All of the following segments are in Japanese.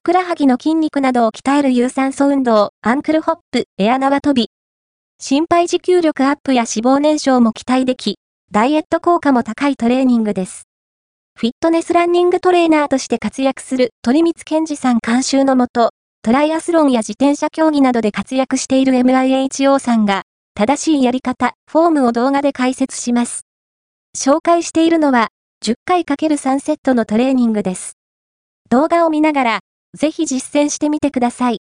ふくらはぎの筋肉などを鍛える有酸素運動、アンクルホップ、エア縄跳び。心肺持久力アップや脂肪燃焼も期待でき、ダイエット効果も高いトレーニングです。フィットネスランニングトレーナーとして活躍する鳥光健二さん監修のもと、トライアスロンや自転車競技などで活躍している MIHO さんが、正しいやり方、フォームを動画で解説します。紹介しているのは、10回 ×3 セットのトレーニングです。動画を見ながら、ぜひ実践してみてください。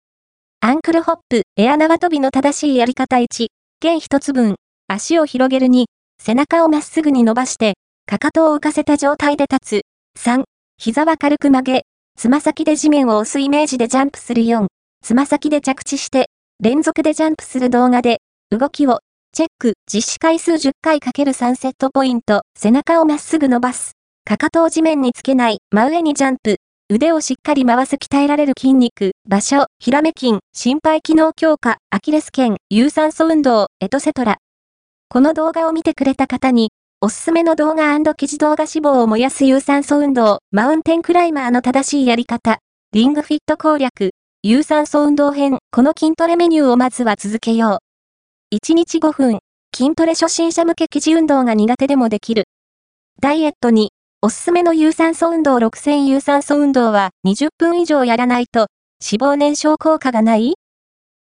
アンクルホップ、エア縄跳びの正しいやり方1、弦1つ分、足を広げる2、背中をまっすぐに伸ばして、かかとを浮かせた状態で立つ。3、膝は軽く曲げ、つま先で地面を押すイメージでジャンプする4、つま先で着地して、連続でジャンプする動画で、動きを、チェック、実施回数10回 ×3 セットポイント、背中をまっすぐ伸ばす。かかとを地面につけない、真上にジャンプ、腕をしっかり回す鍛えられる筋肉、場所、ひらめ筋、心肺機能強化、アキレス腱、有酸素運動、エトセトラ。この動画を見てくれた方に、おすすめの動画記事動画脂肪を燃やす有酸素運動、マウンテンクライマーの正しいやり方、リングフィット攻略、有酸素運動編、この筋トレメニューをまずは続けよう。1日5分、筋トレ初心者向け記事運動が苦手でもできる。ダイエットに、おすすめの有酸素運動6000有酸素運動は20分以上やらないと脂肪燃焼効果がない？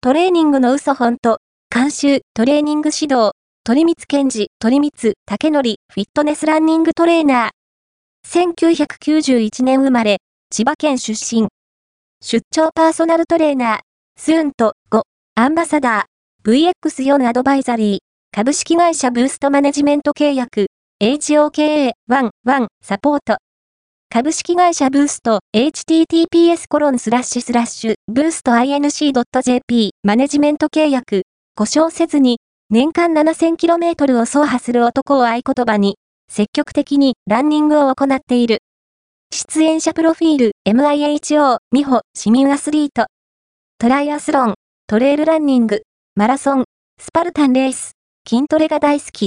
トレーニングの嘘本と監修トレーニング指導鳥光健治鳥光竹則フィットネスランニングトレーナー。1991年生まれ千葉県出身。出張パーソナルトレーナー。スーンと5アンバサダー。VX4 アドバイザリー。株式会社ブーストマネジメント契約。HOKA11 サポート。株式会社ブースト https コロンスラッシュスラッシュブースト inc.jp マネジメント契約。故障せずに年間 7000km を走破する男を合言葉に積極的にランニングを行っている。出演者プロフィール MIHO 美穂市民アスリート。トライアスロントレイルランニングマラソンスパルタンレース。筋トレが大好き。